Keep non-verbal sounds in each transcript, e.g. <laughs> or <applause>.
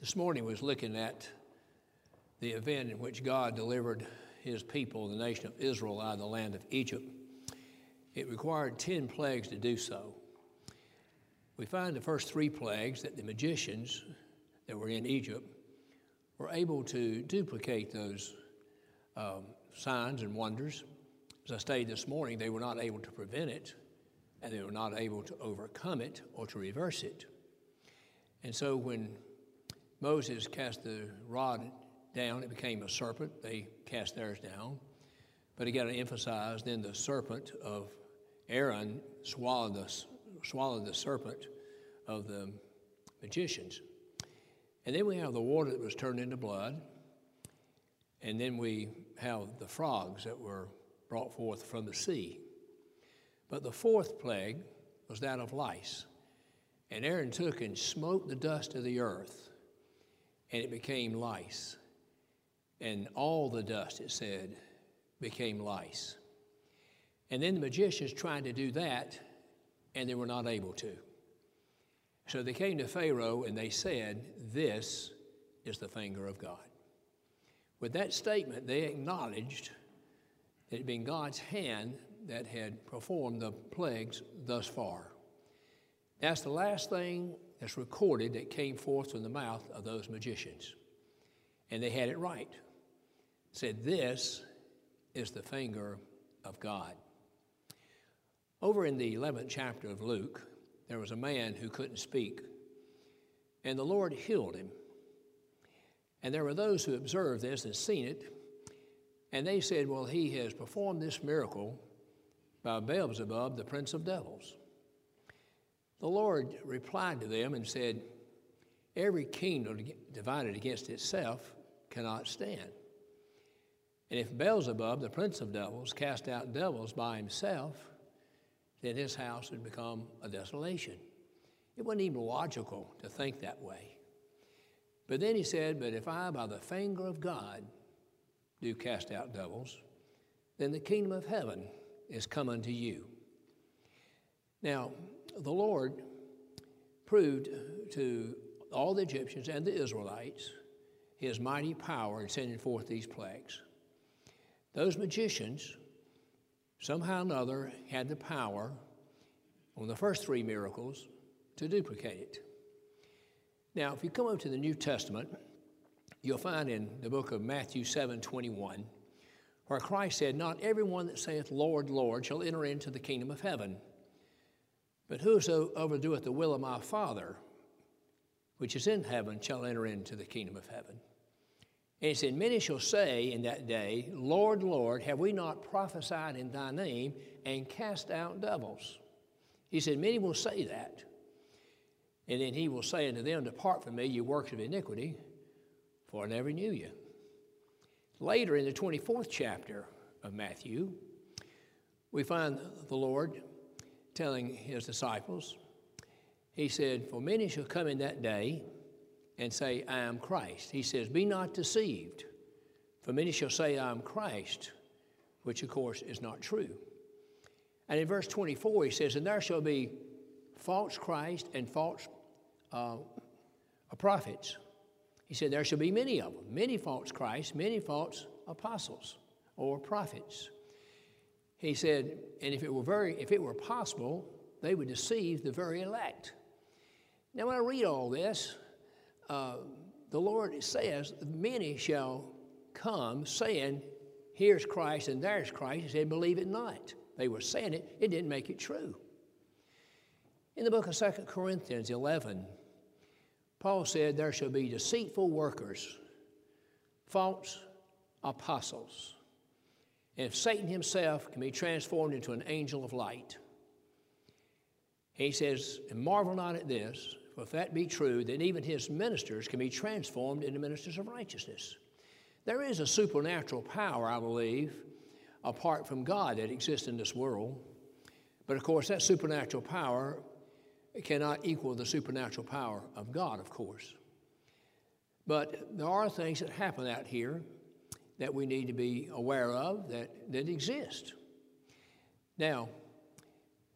This morning was looking at the event in which God delivered his people, the nation of Israel, out of the land of Egypt. It required 10 plagues to do so. We find the first three plagues that the magicians that were in Egypt were able to duplicate those um, signs and wonders. As I stated this morning, they were not able to prevent it, and they were not able to overcome it or to reverse it. And so when Moses cast the rod down, it became a serpent. They cast theirs down. But he got to emphasize then the serpent of Aaron swallowed the, swallowed the serpent of the magicians. And then we have the water that was turned into blood. And then we have the frogs that were brought forth from the sea. But the fourth plague was that of lice. And Aaron took and smote the dust of the earth and it became lice. And all the dust, it said, became lice. And then the magicians tried to do that, and they were not able to. So they came to Pharaoh and they said, This is the finger of God. With that statement, they acknowledged that it had been God's hand that had performed the plagues thus far. That's the last thing that's recorded that came forth from the mouth of those magicians. And they had it right. Said, This is the finger of God. Over in the 11th chapter of Luke, there was a man who couldn't speak, and the Lord healed him. And there were those who observed this and seen it, and they said, Well, he has performed this miracle by Beelzebub, the prince of devils. The Lord replied to them and said, Every kingdom divided against itself cannot stand. And if Beelzebub, the prince of devils, cast out devils by himself, then his house would become a desolation. It wasn't even logical to think that way. But then he said, But if I, by the finger of God, do cast out devils, then the kingdom of heaven is come unto you. Now, the Lord proved to all the Egyptians and the Israelites his mighty power in sending forth these plagues. Those magicians, somehow or another, had the power on the first three miracles to duplicate it. Now, if you come up to the New Testament, you'll find in the book of Matthew 7 21, where Christ said, Not everyone that saith, Lord, Lord, shall enter into the kingdom of heaven but whosoever doeth the will of my Father, which is in heaven, shall enter into the kingdom of heaven. And he said, Many shall say in that day, Lord, Lord, have we not prophesied in thy name and cast out devils? He said, Many will say that. And then he will say unto them, Depart from me, you works of iniquity, for I never knew you. Later in the 24th chapter of Matthew, we find the Lord telling his disciples, he said, For many shall come in that day and say, I am Christ. He says, Be not deceived, for many shall say, I am Christ, which of course is not true. And in verse 24, he says, And there shall be false Christ and false uh, prophets. He said, There shall be many of them, many false Christs, many false apostles or prophets. He said, and if it were very, if it were possible, they would deceive the very elect. Now, when I read all this, uh, the Lord says, Many shall come saying, Here's Christ and there's Christ. He said, Believe it not. They were saying it, it didn't make it true. In the book of 2 Corinthians 11, Paul said, There shall be deceitful workers, false apostles if Satan himself can be transformed into an angel of light, he says, and marvel not at this, for if that be true, then even his ministers can be transformed into ministers of righteousness. There is a supernatural power, I believe, apart from God that exists in this world. But of course, that supernatural power cannot equal the supernatural power of God, of course. But there are things that happen out here that we need to be aware of that, that exist. Now,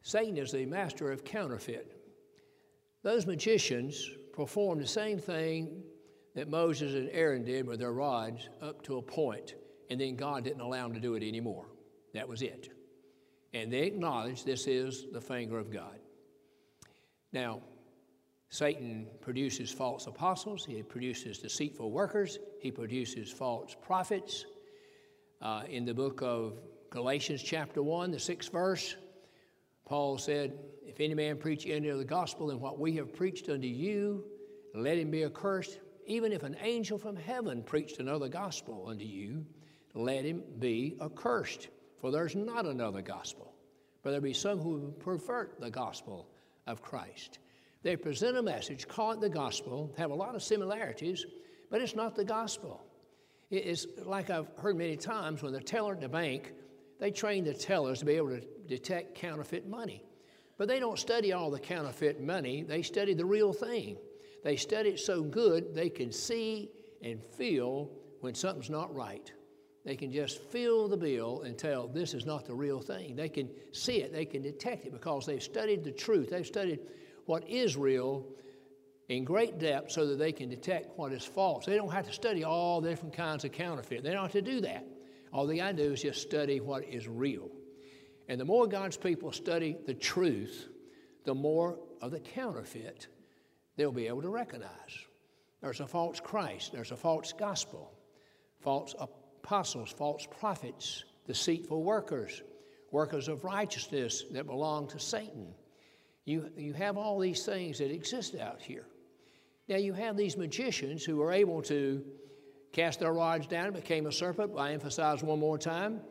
Satan is the master of counterfeit. Those magicians performed the same thing that Moses and Aaron did with their rods up to a point, and then God didn't allow them to do it anymore. That was it. And they acknowledged this is the finger of God. Now, Satan produces false apostles, he produces deceitful workers, he produces false prophets. Uh, in the book of Galatians, chapter 1, the sixth verse, Paul said, If any man preach any of the gospel than what we have preached unto you, let him be accursed. Even if an angel from heaven preached another gospel unto you, let him be accursed. For there's not another gospel, but there be some who pervert the gospel of Christ. They present a message, call it the gospel, have a lot of similarities, but it's not the gospel. It's like I've heard many times when the teller at the bank, they train the tellers to be able to detect counterfeit money. But they don't study all the counterfeit money, they study the real thing. They study it so good they can see and feel when something's not right. They can just feel the bill and tell this is not the real thing. They can see it, they can detect it because they've studied the truth. They've studied what is real in great depth so that they can detect what is false. They don't have to study all the different kinds of counterfeit. They don't have to do that. All they got to do is just study what is real. And the more God's people study the truth, the more of the counterfeit they'll be able to recognize. There's a false Christ, there's a false gospel, false apostles, false prophets, deceitful workers, workers of righteousness that belong to Satan. You, you have all these things that exist out here. Now, you have these magicians who are able to cast their rods down and became a serpent. I emphasize one more time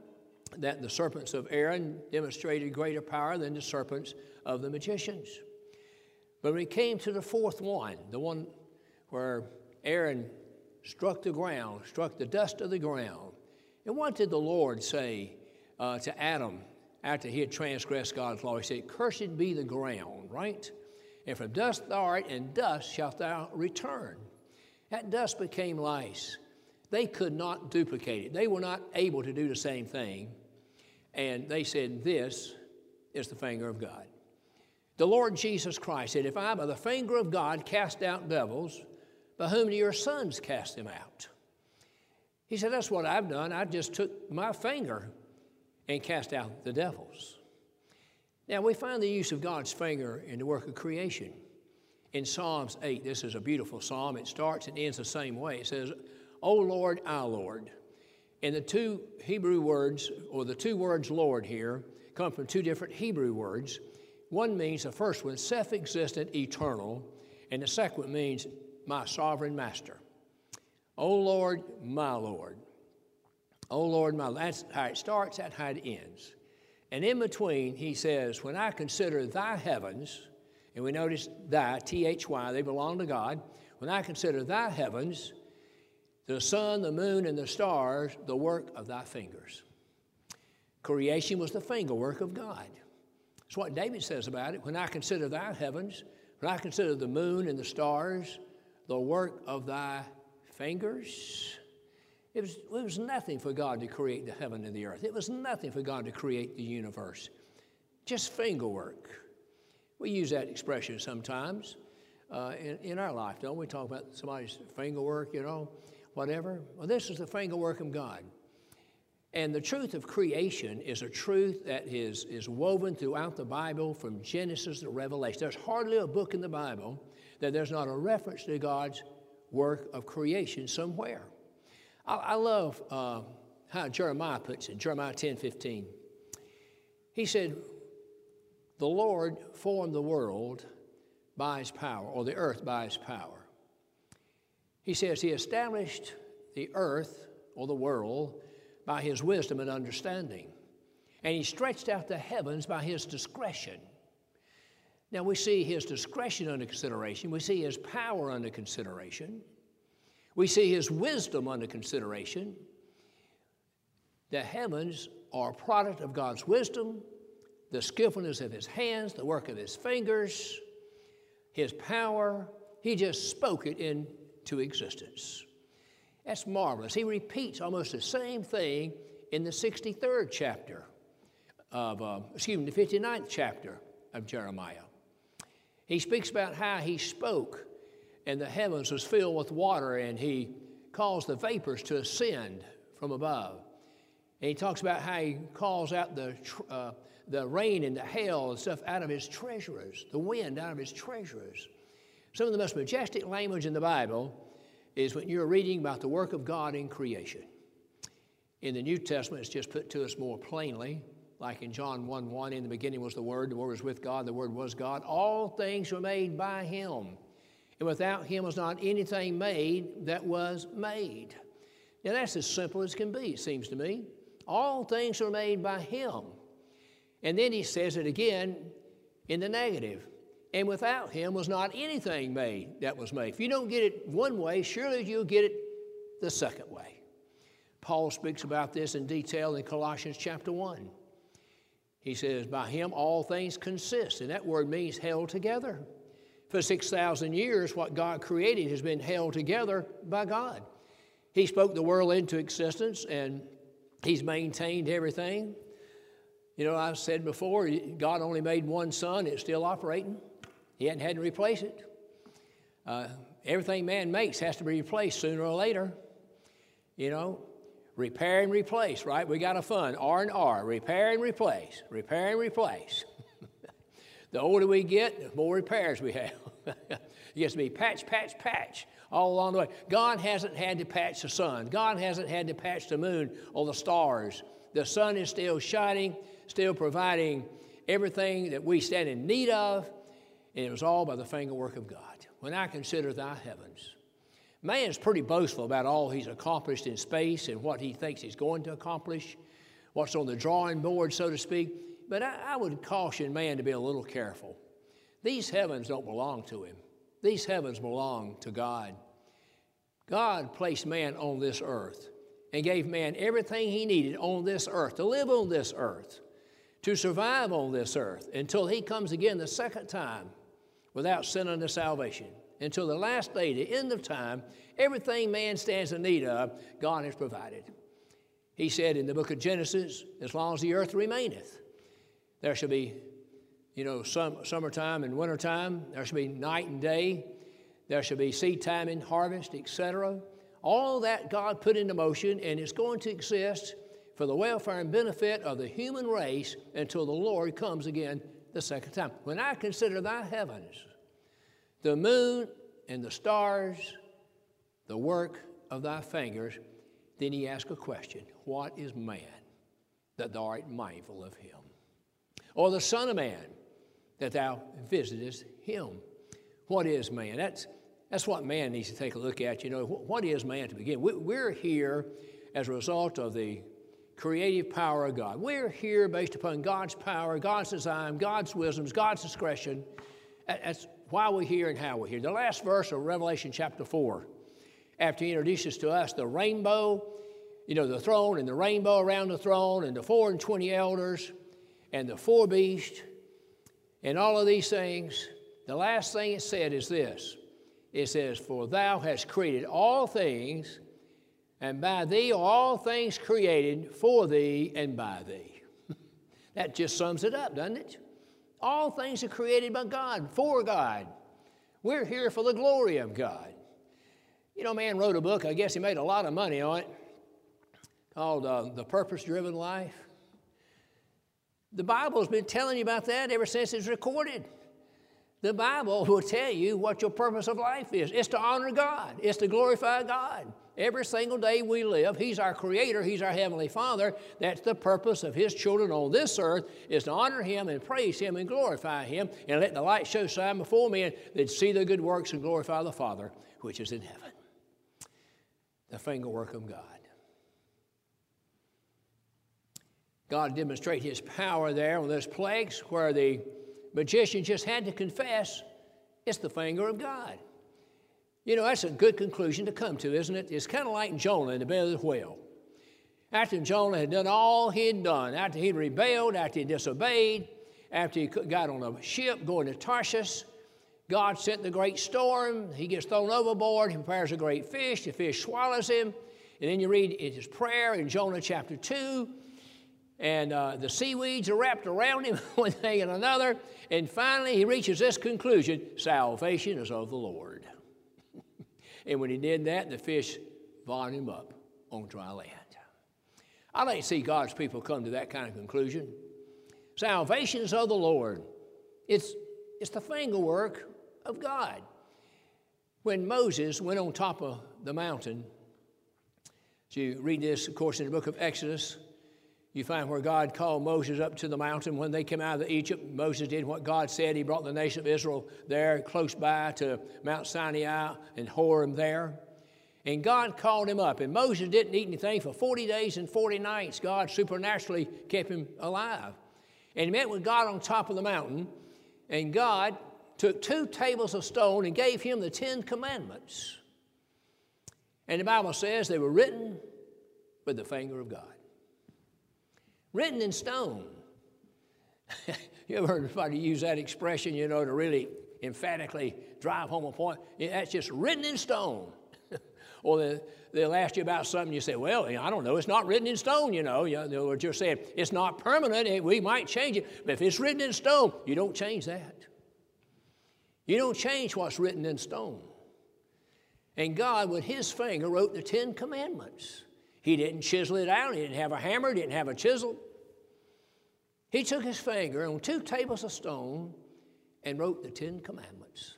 that the serpents of Aaron demonstrated greater power than the serpents of the magicians. But when it came to the fourth one, the one where Aaron struck the ground, struck the dust of the ground, and what did the Lord say uh, to Adam after he had transgressed God's law. He said, Cursed be the ground, right? And from dust thou art, and dust shalt thou return. That dust became lice. They could not duplicate it, they were not able to do the same thing. And they said, This is the finger of God. The Lord Jesus Christ said, If I by the finger of God cast out devils, by whom do your sons cast them out? He said, That's what I've done. I just took my finger and cast out the devils. Now, we find the use of God's finger in the work of creation. In Psalms 8, this is a beautiful psalm. It starts and ends the same way. It says, O Lord, our Lord. And the two Hebrew words, or the two words Lord here, come from two different Hebrew words. One means, the first one, self existent, eternal, and the second one means my sovereign master. O Lord, my Lord. Oh Lord, my, that's how it starts, that's how it ends. And in between, he says, When I consider thy heavens, and we notice thy, T H Y, they belong to God. When I consider thy heavens, the sun, the moon, and the stars, the work of thy fingers. Creation was the finger work of God. That's what David says about it. When I consider thy heavens, when I consider the moon and the stars, the work of thy fingers. It was, it was nothing for God to create the heaven and the earth. It was nothing for God to create the universe. Just finger work. We use that expression sometimes uh, in, in our life, don't we? Talk about somebody's finger work, you know, whatever. Well, this is the finger work of God. And the truth of creation is a truth that is, is woven throughout the Bible from Genesis to Revelation. There's hardly a book in the Bible that there's not a reference to God's work of creation somewhere. I, I love uh, how Jeremiah puts it, Jeremiah 10 15. He said, The Lord formed the world by his power, or the earth by his power. He says, He established the earth, or the world, by his wisdom and understanding. And he stretched out the heavens by his discretion. Now we see his discretion under consideration, we see his power under consideration. We see his wisdom under consideration. The heavens are a product of God's wisdom, the skillfulness of his hands, the work of his fingers, his power. He just spoke it into existence. That's marvelous. He repeats almost the same thing in the 63rd chapter of, uh, excuse me, the 59th chapter of Jeremiah. He speaks about how he spoke and the heavens was filled with water, and he caused the vapors to ascend from above. And he talks about how he calls out the, uh, the rain and the hail and stuff out of his treasures, the wind out of his treasures. Some of the most majestic language in the Bible is when you're reading about the work of God in creation. In the New Testament, it's just put to us more plainly, like in John 1 1, in the beginning was the Word, the Word was with God, the Word was God. All things were made by Him, and without Him was not anything made that was made. Now, that's as simple as can be, it seems to me. All things are made by Him. And then He says it again in the negative. And without Him was not anything made that was made. If you don't get it one way, surely you'll get it the second way. Paul speaks about this in detail in Colossians chapter 1. He says, By him all things consist, and that word means held together. For 6,000 years, what God created has been held together by God. He spoke the world into existence, and He's maintained everything. You know, I've said before, God only made one sun, it's still operating. He hadn't had to replace it. Uh, everything man makes has to be replaced sooner or later. You know, Repair and replace, right? We got a fund, R and R, repair and replace, repair and replace. <laughs> the older we get, the more repairs we have. It gets to be patch, patch, patch all along the way. God hasn't had to patch the sun. God hasn't had to patch the moon or the stars. The sun is still shining, still providing everything that we stand in need of, and it was all by the finger work of God. When I consider thy heavens, Man's pretty boastful about all he's accomplished in space and what he thinks he's going to accomplish, what's on the drawing board, so to speak. But I, I would caution man to be a little careful. These heavens don't belong to him, these heavens belong to God. God placed man on this earth and gave man everything he needed on this earth to live on this earth, to survive on this earth until he comes again the second time without sin unto salvation until the last day, the end of time, everything man stands in need of, God has provided. He said in the book of Genesis, as long as the earth remaineth, there shall be, you know, some, summertime and wintertime, there shall be night and day, there shall be seed time and harvest, etc. All that God put into motion, and it's going to exist for the welfare and benefit of the human race until the Lord comes again the second time. When I consider thy heavens, the moon and the stars, the work of thy fingers. Then he asked a question What is man that thou art mindful of him? Or the Son of Man that thou visitest him? What is man? That's, that's what man needs to take a look at. You know, what is man to begin? We're here as a result of the creative power of God. We're here based upon God's power, God's design, God's wisdoms, God's discretion. That's why we're here and how we're here. The last verse of Revelation chapter 4, after he introduces to us the rainbow, you know, the throne and the rainbow around the throne and the four and twenty elders and the four beasts and all of these things, the last thing it said is this it says, For thou hast created all things, and by thee are all things created for thee and by thee. <laughs> that just sums it up, doesn't it? All things are created by God, for God. We're here for the glory of God. You know, man wrote a book, I guess he made a lot of money on it, called uh, The Purpose Driven Life. The Bible's been telling you about that ever since it's recorded. The Bible will tell you what your purpose of life is it's to honor God, it's to glorify God. Every single day we live, He's our Creator, He's our Heavenly Father. That's the purpose of His children on this earth, is to honor Him and praise Him and glorify Him and let the light show shine before men that see the good works and glorify the Father which is in heaven. The finger work of God. God demonstrated His power there on those plagues where the magician just had to confess it's the finger of God. You know, that's a good conclusion to come to, isn't it? It's kind of like Jonah in the belly of the whale. After Jonah had done all he'd done, after he'd rebelled, after he disobeyed, after he got on a ship going to Tarshish, God sent the great storm. He gets thrown overboard. He prepares a great fish. The fish swallows him. And then you read his prayer in Jonah chapter 2. And uh, the seaweeds are wrapped around him, <laughs> one thing and another. And finally, he reaches this conclusion salvation is of the Lord. <laughs> And when he did that, the fish vomited him up on dry land. I like to see God's people come to that kind of conclusion. Salvation is of the Lord. It's, it's the finger work of God. When Moses went on top of the mountain, so you read this, of course, in the book of Exodus, you find where God called Moses up to the mountain. When they came out of Egypt, Moses did what God said. He brought the nation of Israel there, close by to Mount Sinai and Horeb there. And God called him up. And Moses didn't eat anything for 40 days and 40 nights. God supernaturally kept him alive. And he met with God on top of the mountain. And God took two tables of stone and gave him the Ten Commandments. And the Bible says they were written with the finger of God. Written in stone. <laughs> you ever heard anybody use that expression, you know, to really emphatically drive home a point? That's just written in stone <laughs> or they'll ask you about something, you say, well, I don't know, it's not written in stone, you know. You know what you're saying, it's not permanent, we might change it, but if it's written in stone, you don't change that. You don't change what's written in stone. And God, with his finger, wrote the Ten Commandments. He didn't chisel it out, he didn't have a hammer, he didn't have a chisel. He took his finger on two tables of stone and wrote the Ten Commandments.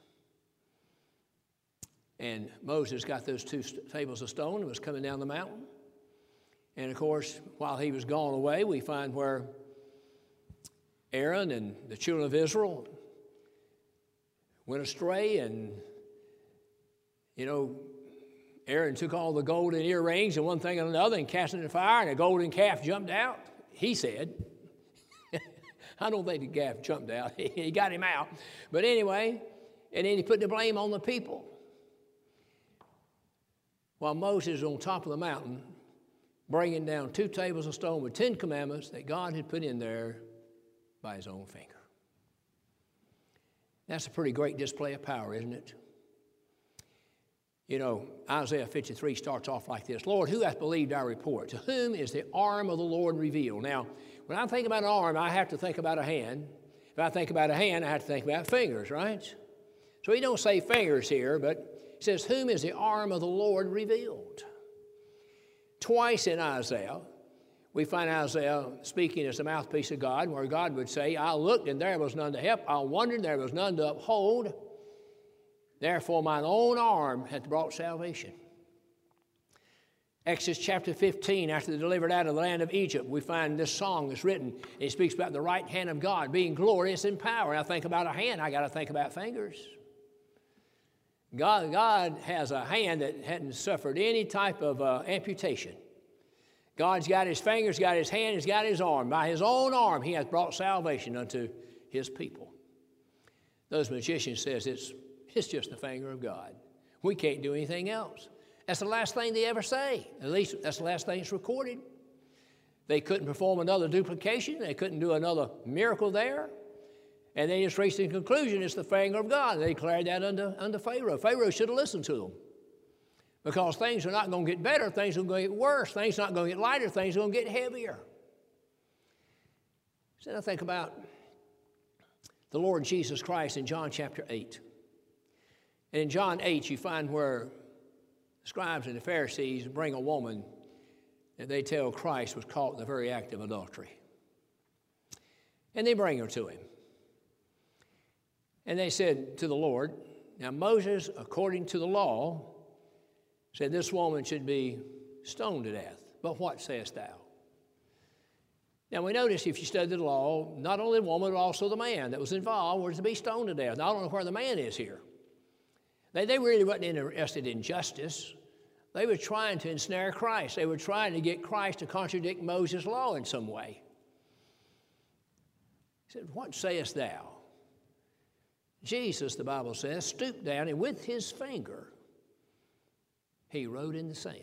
And Moses got those two tables of stone and was coming down the mountain. And of course, while he was gone away, we find where Aaron and the children of Israel went astray, and you know, Aaron took all the golden earrings and one thing and another and cast it in the fire, and a golden calf jumped out. He said, <laughs> I don't think the calf jumped out. <laughs> he got him out. But anyway, and then he put the blame on the people while Moses was on top of the mountain bringing down two tables of stone with Ten Commandments that God had put in there by his own finger. That's a pretty great display of power, isn't it? You know, Isaiah 53 starts off like this Lord, who hath believed our report? To whom is the arm of the Lord revealed? Now, when I think about an arm, I have to think about a hand. If I think about a hand, I have to think about fingers, right? So he don't say fingers here, but he says, Whom is the arm of the Lord revealed? Twice in Isaiah, we find Isaiah speaking as the mouthpiece of God, where God would say, I looked and there was none to help. I wondered, there was none to uphold. Therefore, mine own arm hath brought salvation. Exodus chapter 15, after they delivered out of the land of Egypt, we find this song is written. It speaks about the right hand of God being glorious in power. And I think about a hand, I got to think about fingers. God, God has a hand that hadn't suffered any type of uh, amputation. God's got his fingers, got his hand, he's got his arm. By his own arm, he hath brought salvation unto his people. Those magicians says it's, it's just the finger of God. We can't do anything else. That's the last thing they ever say. At least that's the last thing that's recorded. They couldn't perform another duplication. They couldn't do another miracle there. And they just reached the conclusion it's the finger of God. They declared that unto, unto Pharaoh. Pharaoh should have listened to them. Because things are not going to get better, things are going to get worse, things are not going to get lighter, things are going to get heavier. So I think about the Lord Jesus Christ in John chapter 8. And in John 8, you find where the scribes and the Pharisees bring a woman that they tell Christ was caught in the very act of adultery. And they bring her to him. And they said to the Lord, Now Moses, according to the law, said this woman should be stoned to death. But what sayest thou? Now we notice if you study the law, not only the woman, but also the man that was involved was to be stoned to death. Now, I don't know where the man is here. They, they really wasn't interested in justice. They were trying to ensnare Christ. They were trying to get Christ to contradict Moses' law in some way. He said, What sayest thou? Jesus, the Bible says, stooped down and with his finger, he wrote in the sand.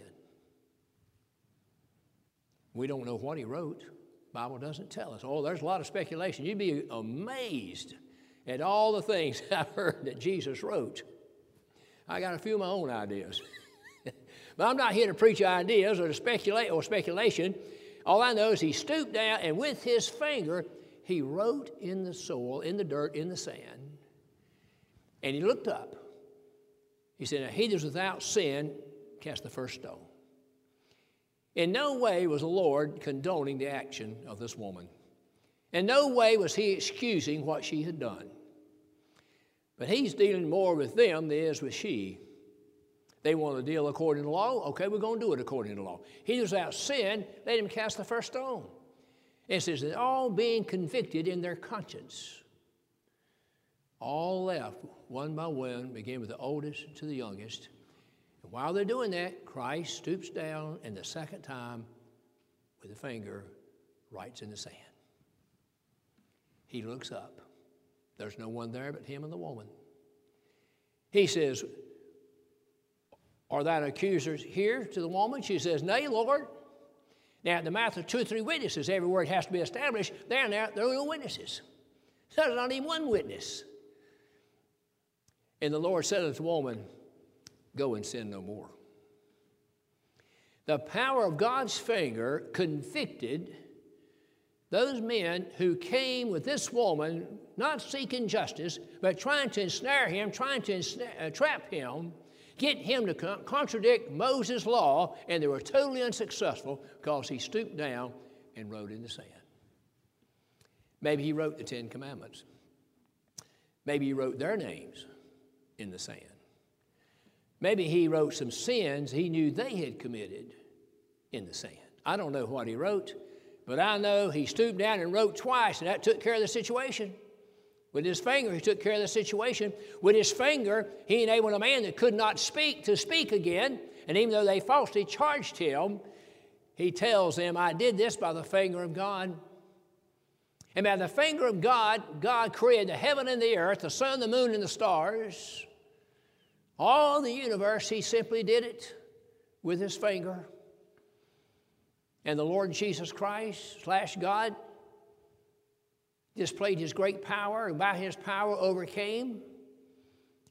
We don't know what he wrote. Bible doesn't tell us. Oh, there's a lot of speculation. You'd be amazed at all the things <laughs> I've heard that Jesus wrote. I got a few of my own ideas. <laughs> but I'm not here to preach ideas or to speculate or speculation. All I know is he stooped down and with his finger he wrote in the soil, in the dirt, in the sand. And he looked up He said, He that is without sin cast the first stone. In no way was the Lord condoning the action of this woman. In no way was he excusing what she had done. But he's dealing more with them than he is with she. They want to deal according to law. Okay, we're going to do it according to law. He was without sin, let him cast the first stone. It says, they're all being convicted in their conscience. All left, one by one, beginning with the oldest to the youngest. And while they're doing that, Christ stoops down and the second time, with a finger, writes in the sand. He looks up. There's no one there but him and the woman. He says, Are thine accusers here to the woman? She says, Nay, Lord. Now, at the mouth of two or three witnesses, every word has to be established. There there there are no witnesses. There's not even one witness. And the Lord said unto the woman, Go and sin no more. The power of God's finger convicted those men who came with this woman, not seeking justice, but trying to ensnare him, trying to ensnare, uh, trap him, get him to con- contradict Moses' law, and they were totally unsuccessful because he stooped down and wrote in the sand. Maybe he wrote the Ten Commandments. Maybe he wrote their names in the sand. Maybe he wrote some sins he knew they had committed in the sand. I don't know what he wrote, but I know he stooped down and wrote twice, and that took care of the situation. With his finger, he took care of the situation. With his finger, he enabled a man that could not speak to speak again. And even though they falsely charged him, he tells them, I did this by the finger of God. And by the finger of God, God created the heaven and the earth, the sun, the moon, and the stars. All the universe, he simply did it with his finger. And the Lord Jesus Christ slash God displayed his great power, and by his power overcame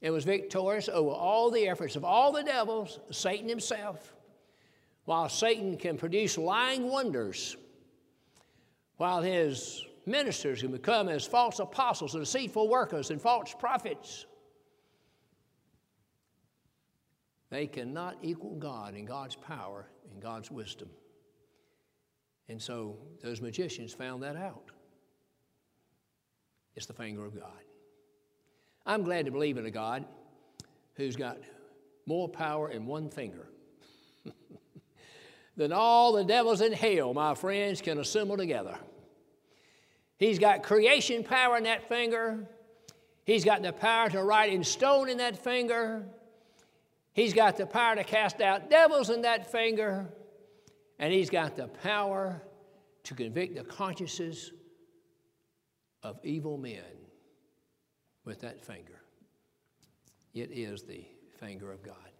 and was victorious over all the efforts of all the devils, Satan himself. While Satan can produce lying wonders, while his ministers can become as false apostles and deceitful workers and false prophets, they cannot equal God in God's power and God's wisdom. And so those magicians found that out. It's the finger of God. I'm glad to believe in a God who's got more power in one finger <laughs> than all the devils in hell, my friends, can assemble together. He's got creation power in that finger. He's got the power to write in stone in that finger. He's got the power to cast out devils in that finger and he's got the power to convict the consciences of evil men with that finger. It is the finger of God.